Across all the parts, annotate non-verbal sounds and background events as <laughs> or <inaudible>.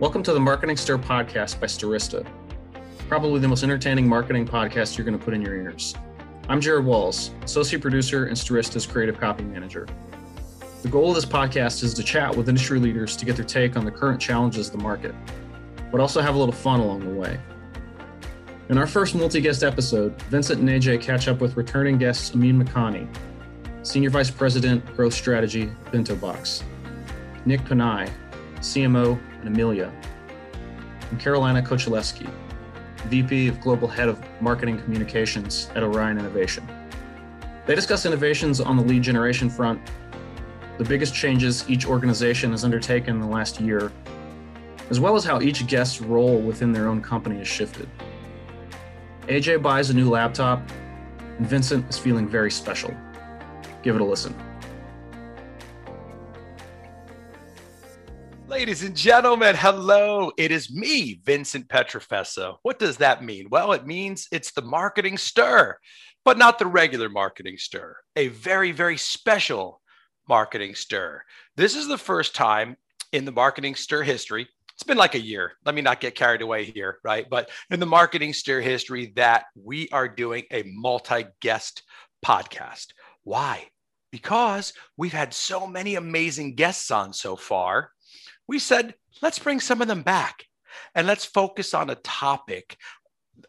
Welcome to the Marketing Stir podcast by Stirista, probably the most entertaining marketing podcast you're going to put in your ears. I'm Jared Walls, associate producer and Stirista's creative copy manager. The goal of this podcast is to chat with industry leaders to get their take on the current challenges of the market, but also have a little fun along the way. In our first multi guest episode, Vincent and AJ catch up with returning guests Amin Makhani, Senior Vice President, Growth Strategy, Bento Box, Nick Panayi, CMO, and Amelia, and Karolina Kocalevski, VP of Global Head of Marketing Communications at Orion Innovation. They discuss innovations on the lead generation front, the biggest changes each organization has undertaken in the last year, as well as how each guest's role within their own company has shifted. AJ buys a new laptop, and Vincent is feeling very special. Give it a listen. Ladies and gentlemen, hello. It is me, Vincent Pietrafesa. What does that mean? Well, it means it's the marketing stir, but not the regular marketing stir, a very, very special marketing stir. This is the first time in the marketing stir history. It's been like a year. Let me not get carried away here, right? But in the marketing stir history, that we are doing a multi guest podcast. Why? Because we've had so many amazing guests on so far we said, let's bring some of them back and let's focus on a topic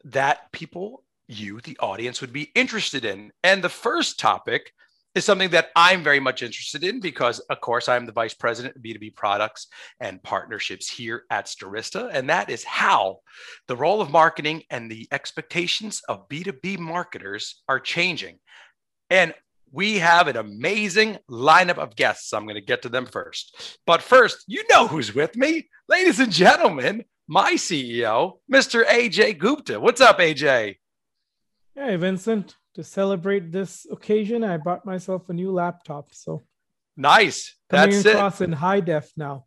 that people, you, the audience, would be interested in. And the first topic is something that I'm very much interested in because, of course, I'm the vice president of B2B products and partnerships here at Stirista. And that is how the role of marketing and the expectations of B2B marketers are changing. And we have an amazing lineup of guests. I'm going to get to them first. But first, you know who's with me. Ladies and gentlemen, my CEO, Mr. AJ Gupta. What's up, AJ? Hey, Vincent. To celebrate this occasion, I bought myself a new laptop. So nice. Coming That's across it. in high def now.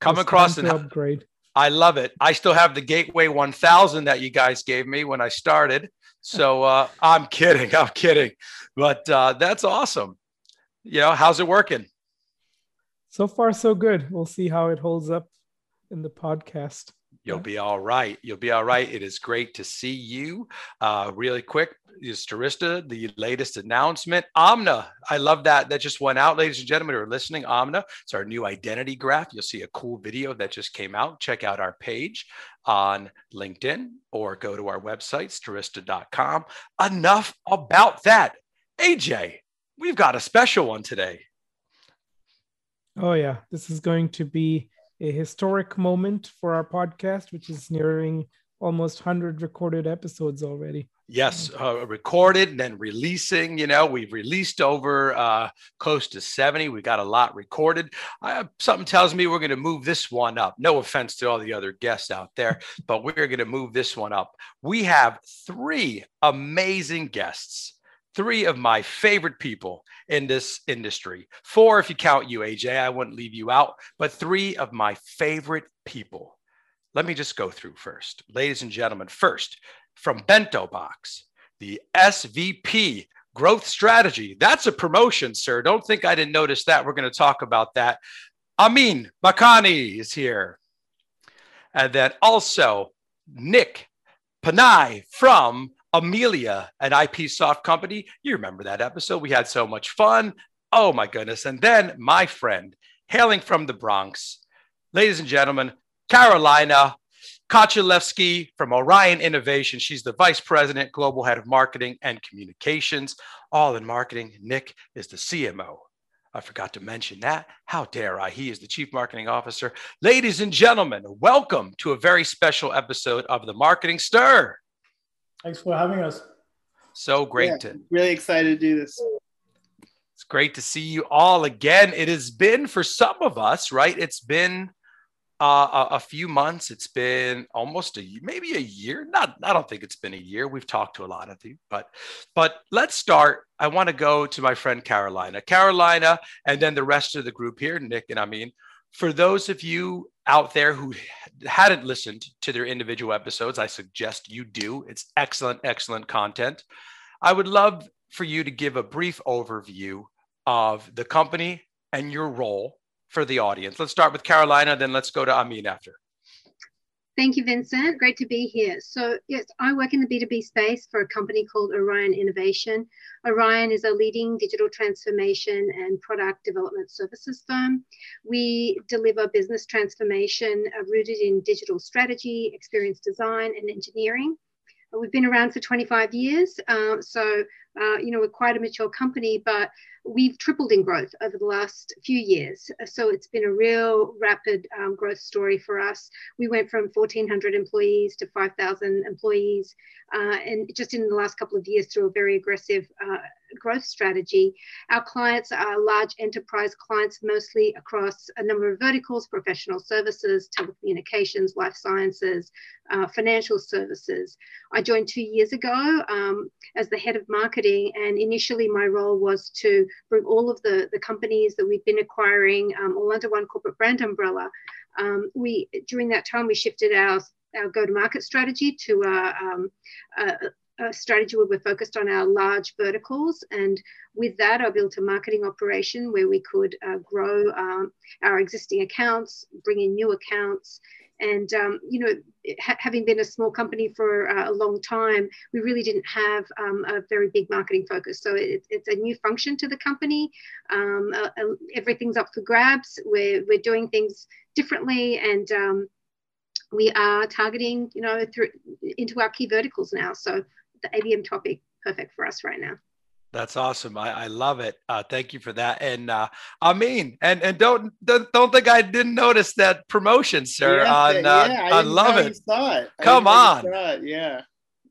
Come across in upgrade. I love it. I still have the Gateway 1000 that you guys gave me when I started. So uh, I'm kidding. I'm kidding. But uh, that's awesome. You know, how's it working? So far, so good. We'll see how it holds up in the podcast. You'll be all right. You'll be all right. It is great to see you. Uh, really quick, is Stirista, the latest announcement. Omna, I love that. That just went out, ladies and gentlemen who are listening. Omna, it's our new identity graph. You'll see a cool video that just came out. Check out our page on LinkedIn or go to our website, stirista.com. Enough about that. AJ, we've got a special one today. Oh, yeah. This is going to be a historic moment for our podcast, which is nearing almost 100 recorded episodes already. Yes, uh, recorded and then releasing. You know, we've released over uh, close to 70. We got a lot recorded. Uh, something tells me we're going to move this one up. No offense to all the other guests out there, <laughs> but we're going to move this one up. We have three amazing guests three of my favorite people in this industry. Four, if you count you, AJ, I wouldn't leave you out, but three of my favorite people. Let me just go through first. Ladies and gentlemen, first from Bento Box, the SVP growth strategy. That's a promotion, sir. Don't think I didn't notice that. We're going to talk about that. Amin Makhani is here. And then also Nick Panayi from Amelia, an IPsoft company. You remember that episode? We had so much fun. Oh my goodness. And then my friend, hailing from the Bronx, ladies and gentlemen, Karolina Kocalevski from Orion Innovation. She's the vice president, global head of marketing and communications, all in marketing. Nick is the CMO. I forgot to mention that. How dare I? He is the chief marketing officer. Ladies and gentlemen, welcome to a very special episode of the Marketing Stir. Thanks for having us. So great yeah, to really excited to do this. It's great to see you all again. It has been for some of us, right? It's been uh, a, a, few months. It's been almost a maybe a year. Not, I don't think it's been a year. We've talked to a lot of you, but but let's start. I want to go to my friend Karolina, Karolina, and then the rest of the group here, Nick and Amin, for those of you out there who hadn't listened to their individual episodes, I suggest you do. It's excellent, excellent content. I would love for you to give a brief overview of the company and your role for the audience. Let's start with Karolina, then let's go to Amin after. Thank you, Vincent. Great to be here. So, yes, I work in the B2B space for a company called Orion Innovation. Orion is a leading digital transformation and product development services firm. We deliver business transformation uh, rooted in digital strategy, experience design, and engineering. We've been around for 25 years, uh, so uh, you know we're quite a mature company, but we've tripled in growth over the last few years. So it's been a real rapid um, growth story for us. We went from 1,400 employees to 5,000 employees, uh, and just in the last couple of years through a very aggressive uh, growth strategy. Our clients are large enterprise clients, mostly across a number of verticals professional services, telecommunications, life sciences, uh, financial services. I joined two years ago um, as the head of marketing, and initially my role was to bring all of the, the companies that we've been acquiring um, all under one corporate brand umbrella. Um, we during that time we shifted our our go-to-market strategy to a, um, a, strategy where we're focused on our large verticals, and with that, I built a marketing operation where we could uh, grow um, our existing accounts, bring in new accounts, and um, you know, ha- having been a small company for uh, a long time, we really didn't have um, a very big marketing focus. So it, it's a new function to the company. Um, uh, uh, everything's up for grabs. We're we're doing things differently, and um, we are targeting, you know, through into our key verticals now. So the ABM topic perfect for us right now. That's awesome. I, I love it. Uh, thank you for that. And uh, Amin, and and don't don't, don't think I didn't notice that promotion, sir. Yeah, on, uh, yeah, I, love it. it. Come on. It. Yeah.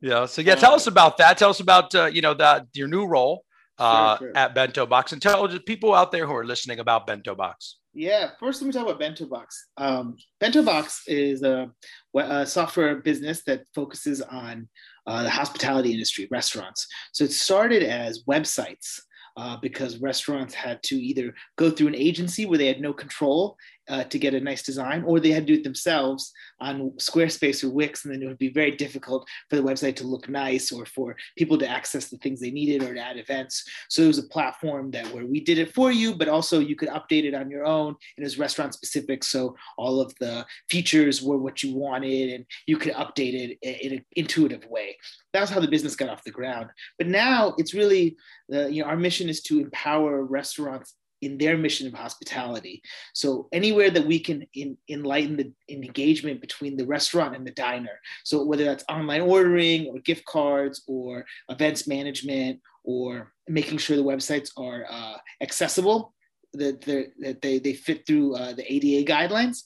Yeah. So yeah, tell us about that. Tell us about uh, you know that your new role uh, sure, sure. at Bento Box, and tell people out there who are listening about Bento Box. Yeah, first let me talk about Bento Box. Um, Bento Box is a, a software business that focuses on uh, the hospitality industry, restaurants. So it started as websites uh, because restaurants had to either go through an agency where they had no control uh, to get a nice design, or they had to do it themselves on Squarespace or Wix, and then it would be very difficult for the website to look nice or for people to access the things they needed or to add events. So it was a platform that where we did it for you, but also you could update it on your own, and it was restaurant specific. So all of the features were what you wanted, and you could update it in an intuitive way. That's how the business got off the ground. But now it's really, uh, you know, our mission is to empower restaurants in their mission of hospitality. So anywhere that we can in, enlighten the engagement between the restaurant and the diner. So whether that's online ordering or gift cards or events management or making sure the websites are uh, accessible, that, that they, they fit through uh, the ADA guidelines.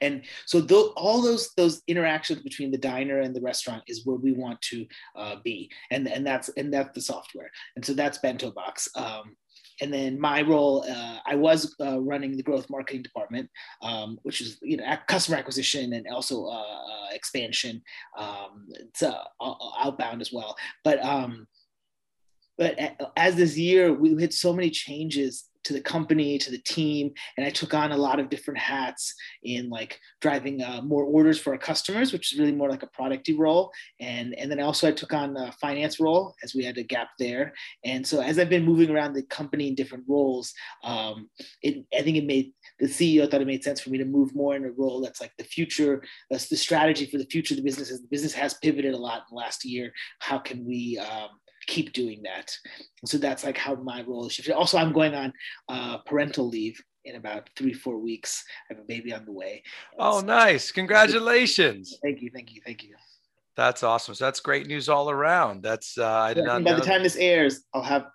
And so th- all those those interactions between the diner and the restaurant is where we want to uh, be, and and that's and that's the software, and so that's Bento Box. Um, and then my role, uh, I was uh, running the growth marketing department, um, which is you know customer acquisition and also uh, uh expansion. Um, it's uh, outbound as well, but um, but as this year we had so many changes to the company, to the team, and I took on a lot of different hats in like driving uh, more orders for our customers, which is really more like a producty role, and and then also I took on a finance role as we had a gap there, and so as I've been moving around the company in different roles, um, it I think it made the CEO thought it made sense for me to move more in a role that's like the future, that's the strategy for the future of the business. As the business has pivoted a lot in the last year. How can we um, keep doing that. so that's like how my role is shifted. Also, I'm going on uh, parental leave in about three, four weeks. I have a baby on the way. Oh, so, nice. Congratulations. <laughs> Thank you. Thank you. Thank you. That's awesome. So that's great news all around. That's uh, I did yeah, not by the time this airs, I'll have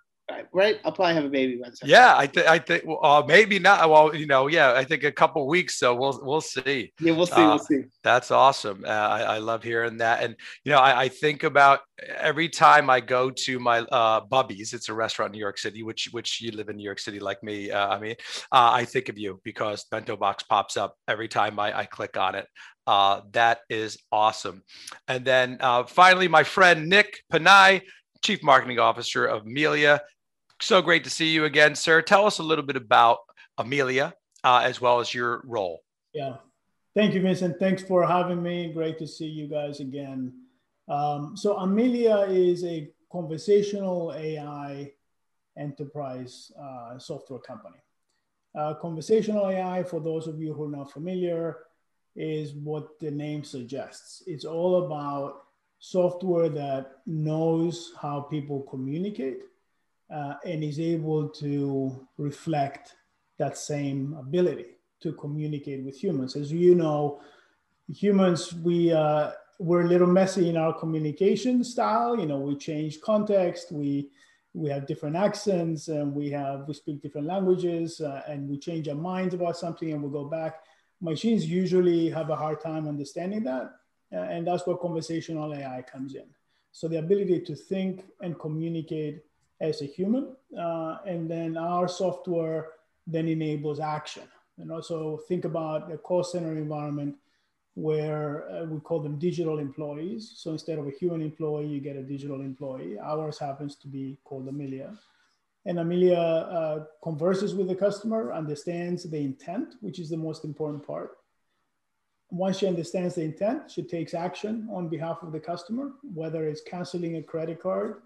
right? I'll probably have a baby by the time. Yeah, I think I think well, uh, maybe not. Well, you know, yeah, I think a couple weeks. So we'll we'll see. Yeah, we'll see. Uh, we'll see. That's awesome. Uh, I, I love hearing that. And you know, I, I think about every time I go to my uh, Bubby's. It's a restaurant in New York City, which which you live in New York City like me. Uh, Amin, uh, I think of you because Bento Box pops up every time I, I click on it. Uh, that is awesome. And then uh, finally, my friend Nick Panayi, Chief Marketing Officer of Amelia so great to see you again, sir. Tell us a little bit about Amelia uh, as well as your role. Yeah. Thank you, Vincent. Thanks for having me. Great to see you guys again. Um, so, Amelia is a conversational AI enterprise uh, software company. Uh, conversational AI, for those of you who are not familiar, is what the name suggests. It's all about software that knows how people communicate uh, and is able to reflect that same ability to communicate with humans. As you know, humans, we, uh, we're a little messy in our communication style. You know, we change context, we, we have different accents and we have, we speak different languages uh, and we change our minds about something and we go back. Machines usually have a hard time understanding that. Uh, and that's where conversational AI comes in. So the ability to think and communicate as a human, uh, and then our software then enables action. And also think about a call center environment where uh, we call them digital employees. So instead of a human employee, you get a digital employee. Ours happens to be called Amelia. And Amelia uh, converses with the customer, understands the intent, which is the most important part, once she understands the intent, she takes action on behalf of the customer, whether it's canceling a credit card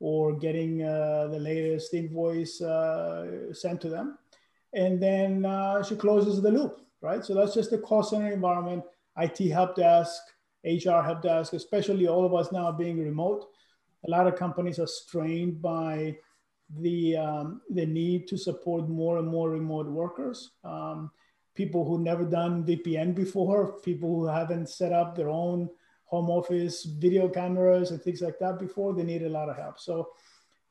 or getting uh, the latest invoice uh, sent to them. And then uh, she closes the loop, right? So that's just the call center environment, IT help desk, HR help desk, especially all of us now being remote. A lot of companies are strained by the, um, the need to support more and more remote workers. Um, people who never done VPN before, people who haven't set up their own home office video cameras and things like that before, they need a lot of help. So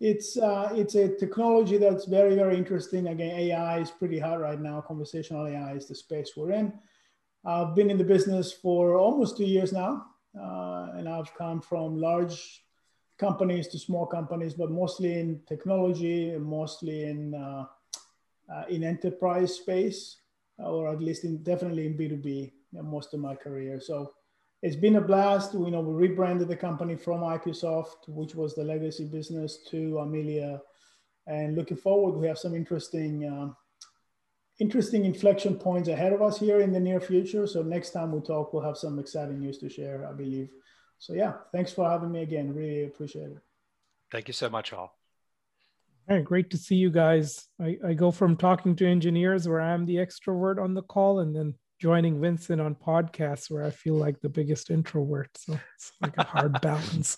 it's uh, it's a technology that's very very interesting. Again, AI is pretty hot right now. Conversational AI is the space we're in. I've been in the business for almost two years now, uh, and I've come from large companies to small companies, but mostly in technology mostly in uh, uh in enterprise space or at least in, definitely in B2B most of my career. So it's been a blast. You know, we rebranded the company from IPsoft, which was the legacy business, to Amelia. And looking forward, we have some interesting, uh, interesting inflection points ahead of us here in the near future. So next time we talk, we'll have some exciting news to share, I believe. So yeah, thanks for having me again. Really appreciate it. Thank you so much, all. All right, great to see you guys. I, I go from talking to engineers where I'm the extrovert on the call and then joining Vincent on podcasts where I feel like the biggest introvert. So it's like a hard <laughs> balance.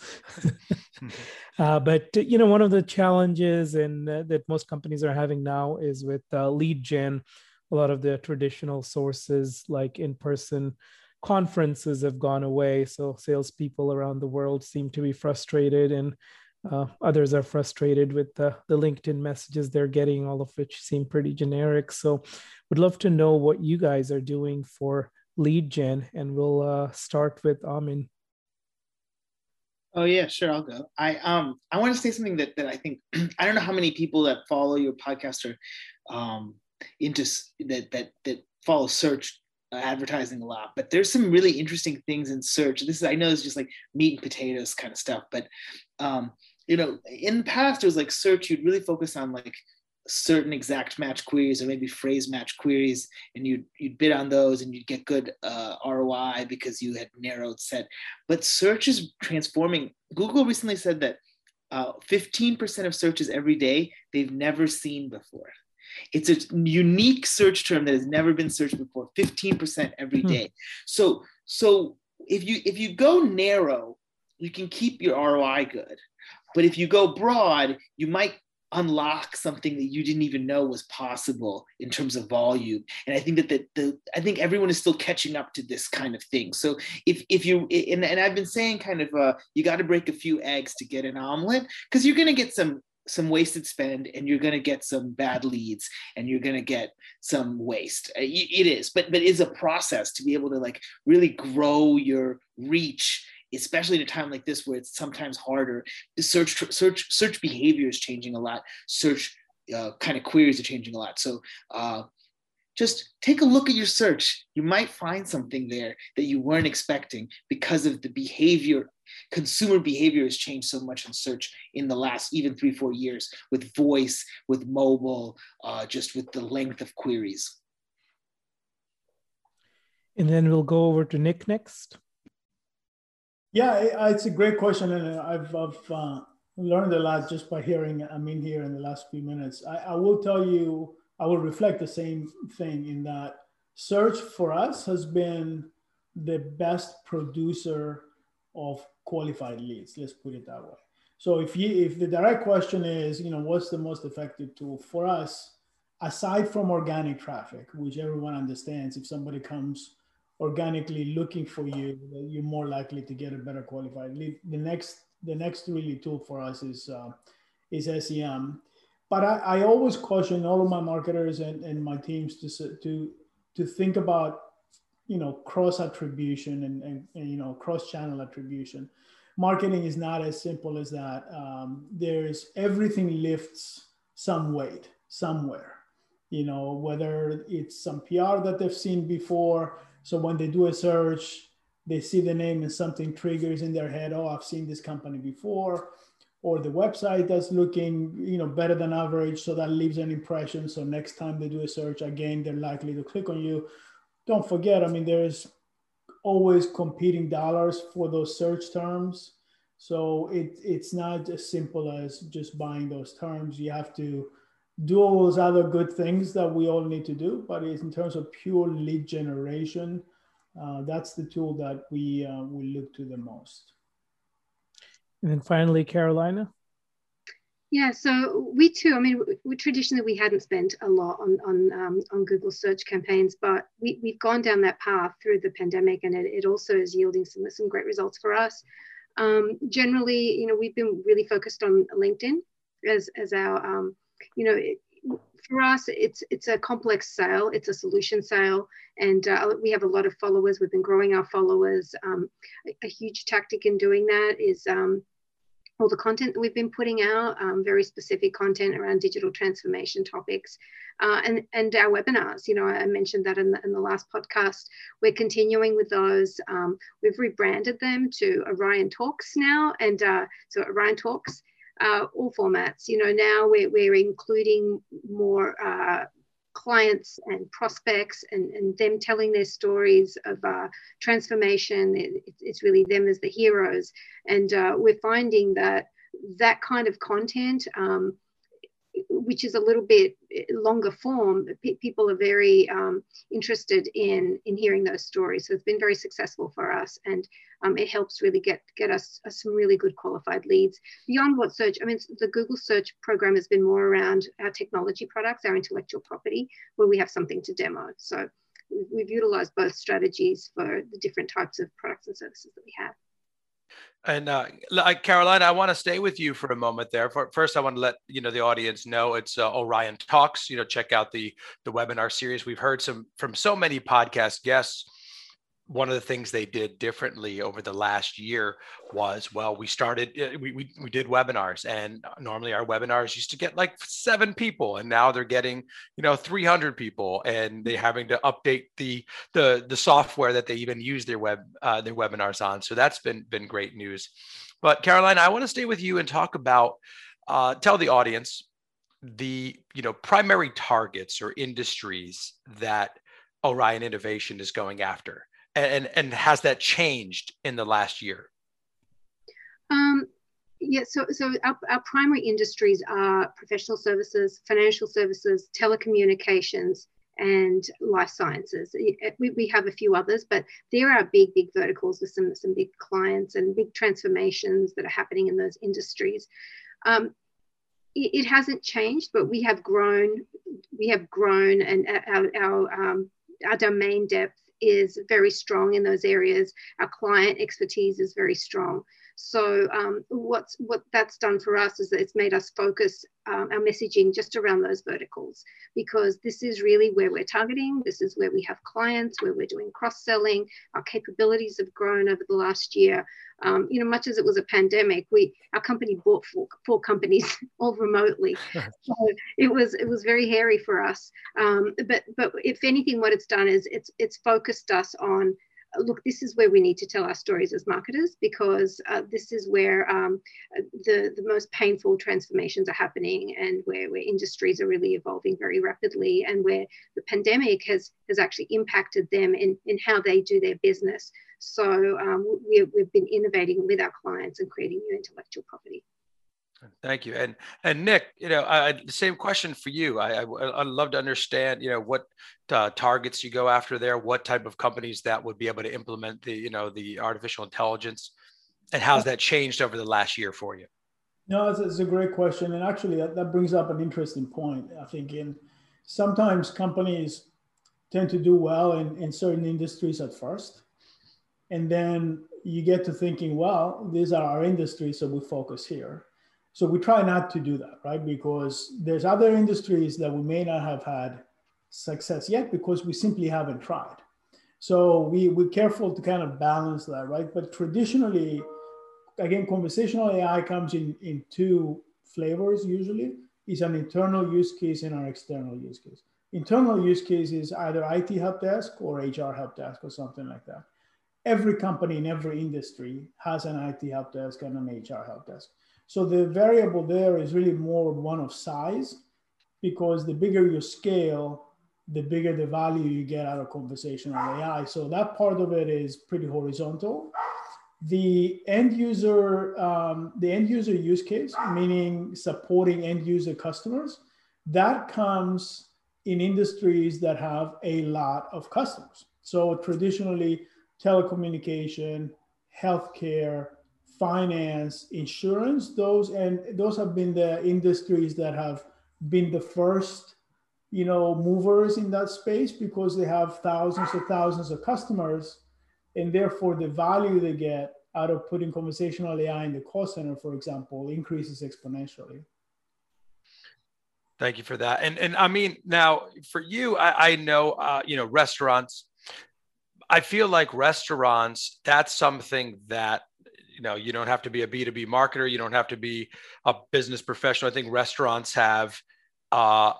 <laughs> uh, but you know, one of the challenges and uh, that most companies are having now is with uh, lead gen. A lot of the traditional sources, like in-person conferences, have gone away. So salespeople around the world seem to be frustrated and uh, others are frustrated with the, the LinkedIn messages they're getting, all of which seem pretty generic. So, would love to know what you guys are doing for lead gen, and we'll uh, start with Amin. Oh yeah, sure, I'll go. I um I want to say something that that I think <clears throat> I don't know how many people that follow your podcast are um into that that that follow search uh, advertising a lot, but there's some really interesting things in search. This is I know it's just like meat and potatoes kind of stuff, but um you know, in the past, it was like search, you'd really focus on like certain exact match queries or maybe phrase match queries and you'd, you'd bid on those and you'd get good uh, ROI because you had narrowed set. But search is transforming. Google recently said that uh, 15% of searches every day they've never seen before. It's a unique search term that has never been searched before, 15% every hmm. Hmm. So, so if you if you go narrow, you can keep your ROI good. But if you go broad, you might unlock something that you didn't even know was possible in terms of volume. And i think that the, the i think everyone is still catching up to this kind of thing. So if if you and, and i've been saying kind of uh you got to break a few eggs to get an omelet because you're going to get some some wasted spend and you're going to get some bad leads and you're going to get some waste. It is but but it's a process to be able to like really grow your reach especially at a time like this where it's sometimes harder. The search search search behavior is changing a lot. Search uh, kind of queries are changing a lot. So uh, just take a look at your search. You might find something there that you weren't expecting because of the behavior. Consumer behavior has changed so much in search in the last even three, four years with voice, with mobile, uh, just with the length of queries. And then we'll go over to Nick next. Yeah, it's a great question, and I've, I've uh, learned a lot just by hearing I Amin here in the last few minutes. I, I will tell you, I will reflect the same thing in that search for us has been the best producer of qualified leads. Let's put it that way. So if you if the direct question is, you know, what's the most effective tool for us, aside from organic traffic, which everyone understands, if somebody comes organically looking for you, you're more likely to get a better qualified lead. The next the next really tool for us is uh, is SEM. But I, I always caution all of my marketers and, and my teams to to to think about you know cross attribution and, and, and you know cross channel attribution marketing is not as simple as that. Um, there's everything lifts some weight somewhere, you know, whether it's some PR that they've seen before. So when they do a search, they see the name and something triggers in their head, oh, I've seen this company before. Or the website that's looking, you know, better than average, so that leaves an impression. So next time they do a search, again, they're likely to click on you. Don't forget, I mean, there's always competing dollars for those search terms. So it, it's not as simple as just buying those terms. You have to do all those other good things that we all need to do. But in terms of pure lead generation, uh, that's the tool that we uh, we look to the most. And then finally, Karolina. Yeah, so we too. I mean, we, traditionally we hadn't spent a lot on on um, on Google search campaigns, but we we've gone down that path through the pandemic, and it, it also is yielding some some great results for us. Um, generally, you know, we've been really focused on LinkedIn as as our, um, you know, it, for us, it's it's a complex sale. It's a solution sale, and uh, we have a lot of followers. We've been growing our followers. Um, a, a, huge tactic in doing that is um, all the content that we've been putting out, um, very specific content around digital transformation topics, uh, and, and our webinars. You know, I mentioned that in the, in the last podcast. We're continuing with those. Um, we've rebranded them to Orion Talks now, and uh, so Orion Talks, uh, all formats. You know, now we're, we're including more uh, clients and prospects and, and them telling their stories of uh, transformation. It, it's really them as the heroes. And uh, we're finding that that kind of content um, which is a little bit longer form, people are very um, interested in in hearing those stories. So it's been very successful for us, and um, it helps really get get us uh, some really good qualified leads beyond what search. I mean, the Google search program has been more around our technology products, our intellectual property, where we have something to demo. So we've utilized both strategies for the different types of products and services that we have. And uh, Karolina, I want to stay with you for a moment there. For, First, I want to let you know the audience know it's uh, Orion Talks. You know, check out the the webinar series. We've heard some from so many podcast guests one of the things they did differently over the last year was well we started uh, we, we, we did webinars and normally our webinars used to get like seven people and now they're getting you know 300 people and they're having to update the the the software that they even use their web uh, their webinars on. So that's been been great news. But Karolina i want to stay with you and talk about uh, tell the audience the you know primary targets or industries that orion innovation is going after and and has that changed in the last year? Um, yeah, so so our, our primary industries are professional services, financial services, telecommunications, and life sciences. We, we have a few others, but there are big, big verticals with some, some big clients and big transformations that are happening in those industries. Um, it, hasn't changed, but we have grown. We have grown, and our our, um, our domain depth is very strong in those areas. Our client expertise is very strong. So um, what's what that's done for us is that it's made us focus um, our messaging just around those verticals because this is really where we're targeting. This is where we have clients, where we're doing cross selling. Our capabilities have grown over the last year. Um, you know, much as it was a pandemic, we our company bought four, four companies <laughs> all remotely. <laughs> so it was it was very hairy for us. Um, but but if anything, what it's done is it's it's focused us on look, this is where we need to tell our stories as marketers because uh, this is where um, the, the most painful transformations are happening and where, where industries are really evolving very rapidly and where the pandemic has, has actually impacted them in, in how they do their business. So um, we, we've been innovating with our clients and creating new intellectual property. Thank you, and and Nick, you know, I, the same question for you. I, I would love to understand, you know, what uh, targets you go after there, what type of companies that would be able to implement the, you know, the artificial intelligence, and how's that changed over the last year for you? No, it's, it's a great question, and actually that, that brings up an interesting point. I think in sometimes companies tend to do well in, in certain industries at first, and then you get to thinking, well, these are our industries, so we focus here so we try not to do that, right? Because there's other industries that we may not have had success yet because we simply haven't tried. So we, we're careful to kind of balance that, right? But traditionally, again, conversational AI comes in, in two flavors usually. It's an internal use case and an external use case. Internal use case is either IT help desk or HR help desk or something like that. Every company in every industry has an IT help desk and an HR help desk. So the variable there is really more one of size because the bigger your scale, the bigger the value you get out of conversational AI. So that part of it is pretty horizontal. The end user, um, the end user use case, meaning supporting end user customers, that comes in industries that have a lot of customers. So traditionally, telecommunication, healthcare, finance, insurance, those and those have been the industries that have been the first, you know, movers in that space because they have thousands of thousands of customers, and therefore the value they get out of putting conversational AI in the call center, for example, increases exponentially. Thank you for that. And and Amin now for you, I, I know uh, you know restaurants. I feel like restaurants. That's something that you know you don't have to be a b2b marketer you don't have to be a business professional. I think restaurants have uh,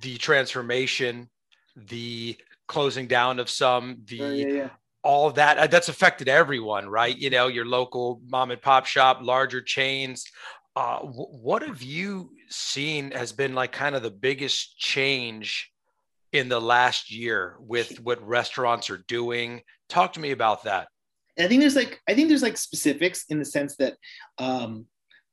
the transformation the closing down of some the oh, yeah, yeah. all that uh, that's affected everyone right? You know your local mom and pop shop larger chains. Uh, w- what have you seen has been like kind of the biggest change in the last year with what restaurants are doing? Talk to me about that I think there's like I think there's like specifics in the sense that um,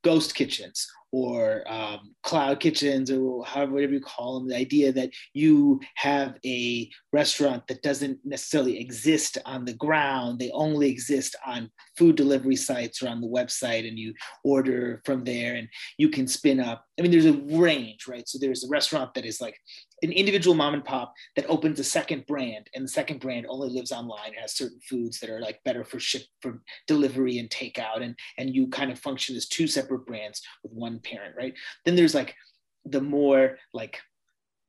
ghost kitchens or um, cloud kitchens or however whatever you call them the idea that you have a restaurant that doesn't necessarily exist on the ground they only exist on food delivery sites or on the website and you order from there and you can spin up. I mean there's a range right? So there's a restaurant that is like an individual mom and pop that opens a second brand and the second brand only lives online and has certain foods that are like better for ship for delivery and takeout and and you kind of function as two separate brands with one parent right? Then there's like the more like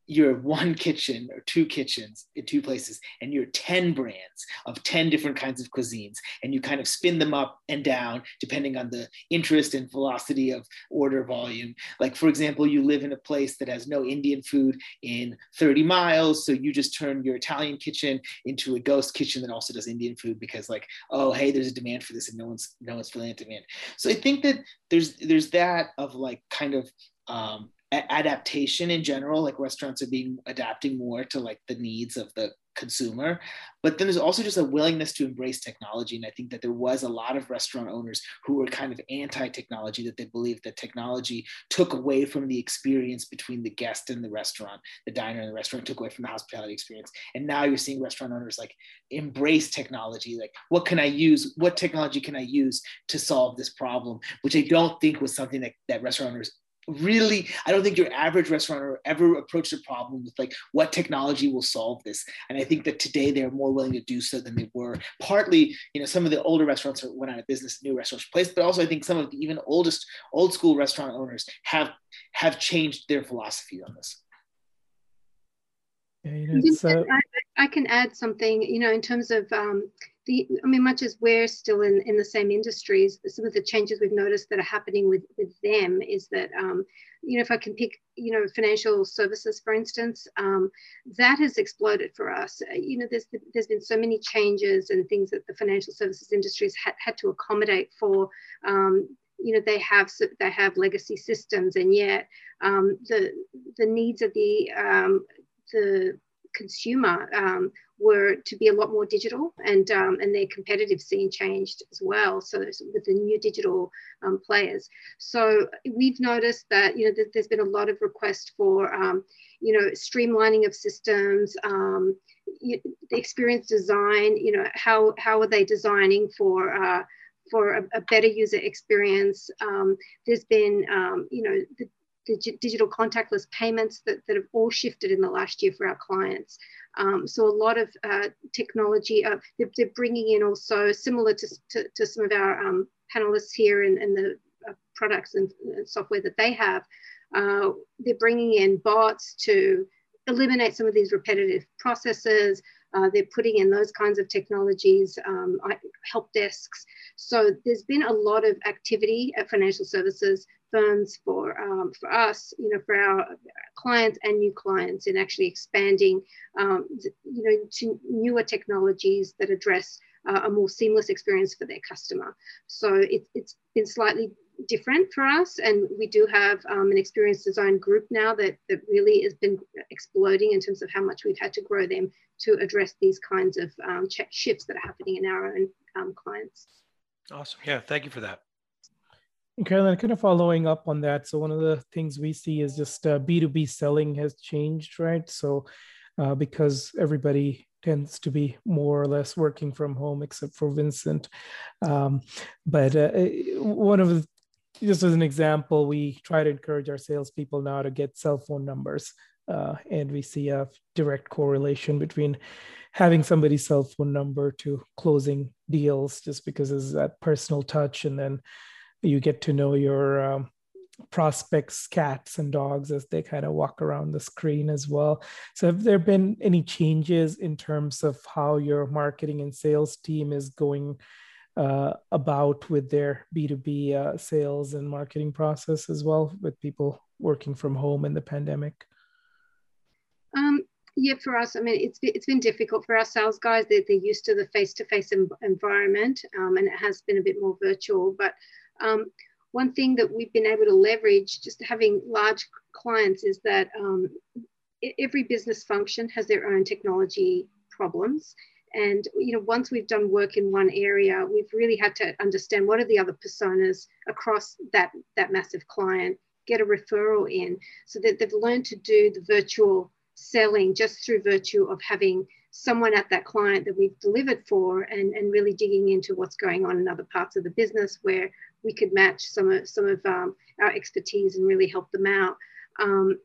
you're one kitchen or two kitchens in two places and you're 10 brands of 10 different kinds of cuisines and you kind of spin them up and down depending on the interest and velocity of order volume. Like for example you live in a place that has no indian food in 30 miles so you just turn your italian kitchen into a ghost kitchen that also does indian food because like oh hey there's a demand for this and no one's no one's filling that demand. So i think that there's there's that of like kind of um, adaptation in general like restaurants are being adapting more to like the needs of the consumer. But then there's also just a willingness to embrace technology and i think that there was a lot of restaurant owners who were kind of anti-technology that they believed that technology took away from the experience between the guest and the restaurant the diner and the restaurant took away from the hospitality experience. And now you're seeing restaurant owners like embrace technology like what can i use what technology can i use to solve this problem? Which i don't think was something that, that restaurant owners really i don't think your average restaurateur ever approached a problem with like what technology will solve this. And i think that today they're more willing to do so than they were. Partly you know some of the older restaurants went out of business new restaurants placed but also i think some of the even oldest old school restaurant owners have have changed their philosophy on this. Yeah, you know, I, I, can add something you know in terms of um, the, I mean, much as we're still in, in the same industries, some of the changes we've noticed that are happening with, with them is that, um, you know, if I can pick, you know, financial services, for instance, um, that has exploded for us. Uh, you know, there's, there's been so many changes and things that the financial services industries had, had to accommodate for. Um, you know, they have they have legacy systems, and yet um, the the needs of the um, the consumer um, were to be a lot more digital and um, and their competitive scene changed as well so with the new digital um, players. So we've noticed that you know there's been a lot of requests for um, you know streamlining of systems um, you, the experience design you know how how are they designing for uh, for a, a, better user experience? Um, there's been you know the, digital contactless payments that, that have all shifted in the last year for our clients. Um, so a lot of uh, technology, uh, they're, they're, bringing in also similar to, to, to some of our um, panelists here and, and the uh, products and, software that they have. Uh, they're bringing in bots to eliminate some of these repetitive processes. Uh, they're putting in those kinds of technologies, um, help desks. So there's been a lot of activity at financial services firms for um, for us, you know, for our clients and new clients in actually expanding, um, you know, to newer technologies that address uh, a more seamless experience for their customer. So it, it's been slightly different for us, and we do have um, an experience design group now that that really has been exploding in terms of how much we've had to grow them to address these kinds of um, shifts that are happening in our own um, clients. Awesome. Yeah, thank you for that. And Carolyn, kind of following up on that. So one of the things we see is just uh, B2B selling has changed, right? So uh, because everybody tends to be more or less working from home, except for Vincent. Um, but uh, one of the, just as an example, we try to encourage our salespeople now to get cell phone numbers. Uh, and we see a direct correlation between having somebody's cell phone number to closing deals just because it's that personal touch and then you get to know your um, prospects cats and dogs as they kind of walk around the screen as well. So have there been any changes in terms of how your marketing and sales team is going uh, about with their b2b uh, sales and marketing process as well with people working from home in the pandemic? Um, yeah for us i mean it's, it's been difficult for our sales guys. They're, they're used to the face-to-face environment um, and it has been a bit more virtual but um, one thing that we've been able to leverage, just having large clients, is that um, every business function has their own technology problems. And you know, once we've done work in one area, we've really had to understand what are the other personas across that that massive client, get a referral in, so that they've learned to do the virtual selling just through virtue of having someone at that client that we've delivered for and, and really digging into what's going on in other parts of the business where we could match some of some of um, our expertise and really help them out. Um,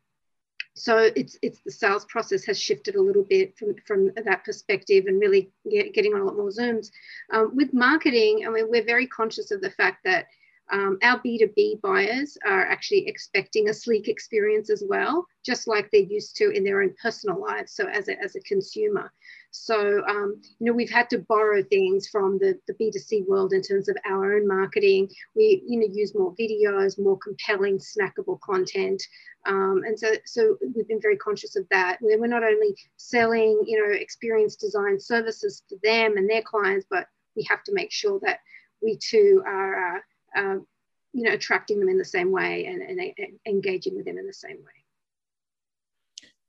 so it's it's the sales process has shifted a little bit from, from that perspective and really get, getting on a lot more zooms um, with marketing i mean we're very conscious of the fact that um, our b2b buyers are actually expecting a sleek experience as well just like they're used to in their own personal lives so as a, as a consumer so, um, you know, we've had to borrow things from the, the B2C world in terms of our own marketing. We, you know, use more videos, more compelling, snackable content. Um, and so, so we've been very conscious of that. We're, not only selling, you know, experience design services to them and their clients, but we have to make sure that we too are, uh, uh, you know, attracting them in the same way and, and, and engaging with them in the same way.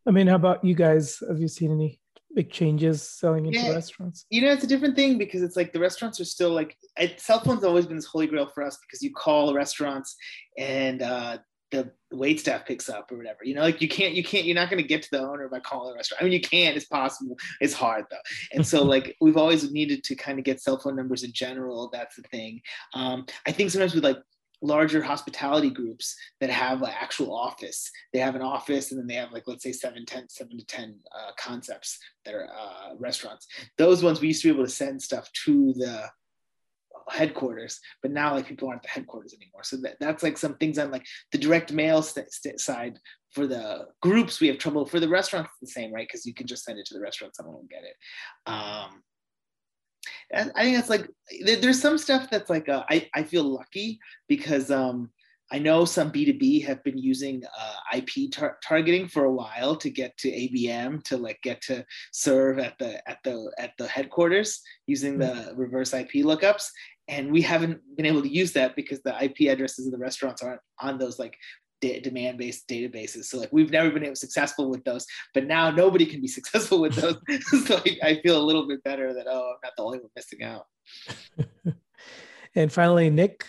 I mean, how about you guys? Have you seen any big changes selling into yeah. restaurants? You know, it's a different thing because it's like the restaurants are still like I, cell phones have always been this holy grail for us because you call restaurants and uh, the wait staff picks up or whatever. You know, like you can't, you can't, you're not going to get to the owner by calling the restaurant. I mean, you can, it's possible. It's hard though. And so <laughs> like we've always needed to kind of get cell phone numbers in general. That's the thing. Um, I think sometimes with like larger hospitality groups that have an actual office. They have an office and then they have like, let's say seven, 10, seven to 10 uh, concepts that are uh, restaurants. Those ones we used to be able to send stuff to the headquarters, but now like people aren't the headquarters anymore. So that, that's like some things on like the direct mail st- st- side for the groups we have trouble for the restaurants the same right because you can just send it to the restaurant someone will get it um, I think that's like there's some stuff that's like uh, I I feel lucky because um I know some B2B have been using uh, IP tar- targeting for a while to get to ABM to like get to serve at the at the at the headquarters using the mm-hmm. reverse IP lookups and we haven't been able to use that because the IP addresses of the restaurants aren't on those like demand based databases. So like we've never been able successful with those, but now nobody can be <laughs> successful with those. <laughs> <laughs> so I, I feel a little bit better that oh, I'm not the only one missing out. and finally, Nick.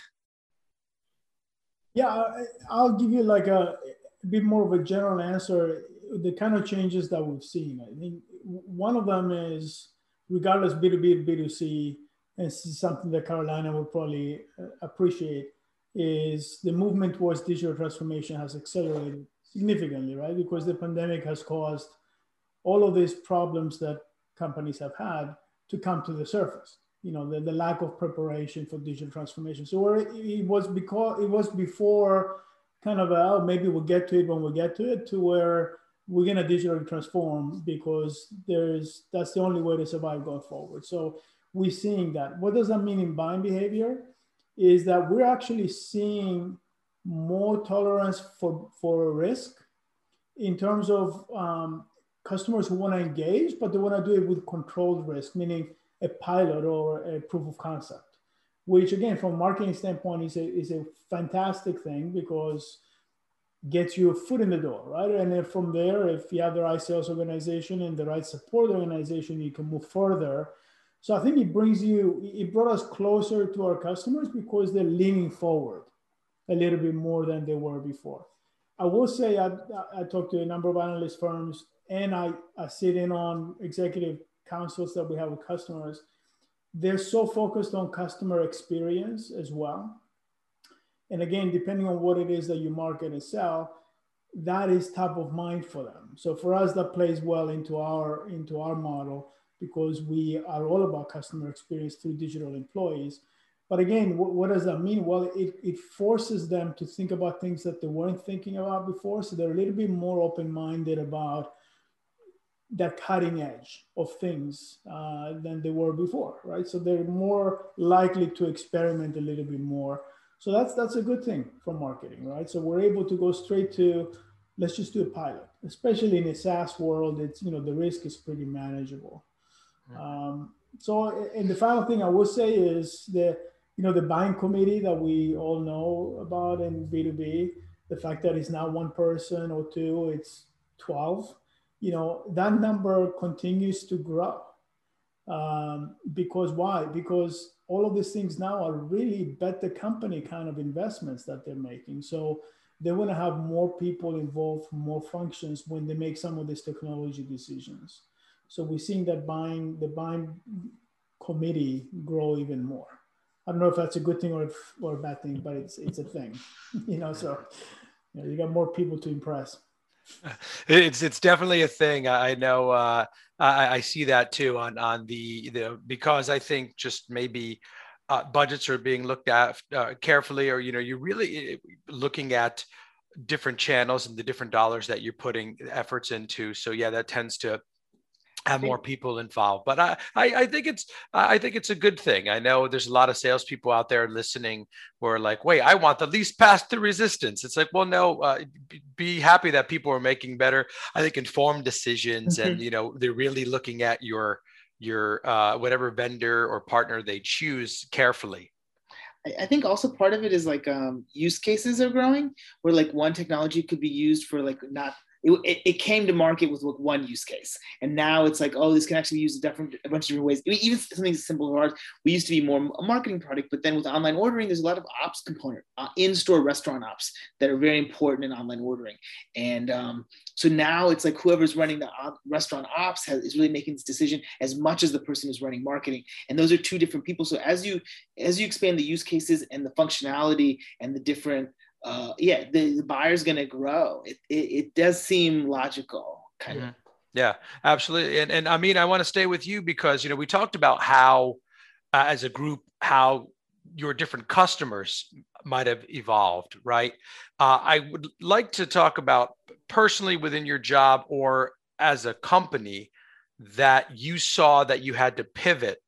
Yeah, I'll give you like a, a bit more of a general answer. The kind of changes that we've seen. I think one of them is regardless B2B, B2C, and this is something that Karolina will probably uh, appreciate is the movement towards digital transformation has accelerated significantly, right? Because the pandemic has caused all of these problems that companies have had to come to the surface. You know, the, the lack of preparation for digital transformation. So where it was because it was before kind of a, oh, maybe we'll get to it when we get to it, to where we're gonna digitally transform because there's that's the only way to survive going forward. So we're seeing that. What does that mean in buying behavior? is that we're actually seeing more tolerance for, for risk in terms of um, customers who want to engage, but they want to do it with controlled risk, meaning a pilot or a proof of concept, which again, from a marketing standpoint, is a, is a fantastic thing because gets you a foot in the door, right? And then from there, if you have the right sales organization and the right support organization, you can move further so I think it brings you, it brought us closer to our customers because they're leaning forward a little bit more than they were before. I will say I, I talked to a number of analyst firms and I, I sit in on executive councils that we have with customers. They're so focused on customer experience as well. And again, depending on what it is that you market and sell, that is top of mind for them. So for us, that plays well into our into our model because we are all about customer experience through digital employees. But again, what, what, does that mean? Well, it, it forces them to think about things that they weren't thinking about before. So they're a little bit more open minded about that cutting edge of things uh, than they were before, right? So they're more likely to experiment a little bit more. So that's that's a good thing for marketing, right? So we're able to go straight to let's just do a pilot, especially in a SaaS world. It's you know the risk is pretty manageable. Um, so, and the final thing I will say is the, you know, the buying committee that we all know about in B2B, the fact that it's not one person or two, it's 12, you know, that number continues to grow. Um, because why? Because all of these things now are really bet the company kind of investments that they're making. So they want to have more people involved, more functions when they make some of these technology decisions. So we're seeing that buying the buying committee grow even more. I don't know if that's a good thing or, or a bad thing, but it's it's a thing, <laughs> you know. So you, know, you got more people to impress. It's it's definitely a thing. I know. Uh, I, I see that too on on the the because I think just maybe uh, budgets are being looked at uh, carefully, or you know, you're really eh, looking at different channels and the different dollars that you're putting efforts into. So yeah, that tends to have more people involved. But I, I, I, think it's I think it's a good thing. I know there's a lot of salespeople out there listening who are like, wait, I want the least path to resistance. It's like, well, no, uh, be happy that people are making better, I think, informed decisions, mm-hmm. and you know, they're really looking at your your uh, whatever vendor or partner they choose carefully. I think also part of it is like um, use cases are growing, where like one technology could be used for like not it, it, came to market with one use case. And now it's like oh this can actually be used a, different, a bunch of different ways. I mean, even something as simple as ours we used to be more a marketing product but then with online ordering there's a lot of ops component uh, in-store restaurant ops that are very important in online ordering. And um, so now it's like whoever's running the op, restaurant ops has, is really making this decision as much as the person who's running marketing. And those are two different people. So as you as you expand the use cases and the functionality and the different uh, yeah, the, the buyer's going to grow. It, it, it, does seem logical, kind mm-hmm. of. Yeah, absolutely. And, and I mean, I want to stay with you because, you know, we talked about how, uh, as a group, how your different customers might have evolved, right? Uh, I would like to talk about personally within your job or as a company that you saw that you had to pivot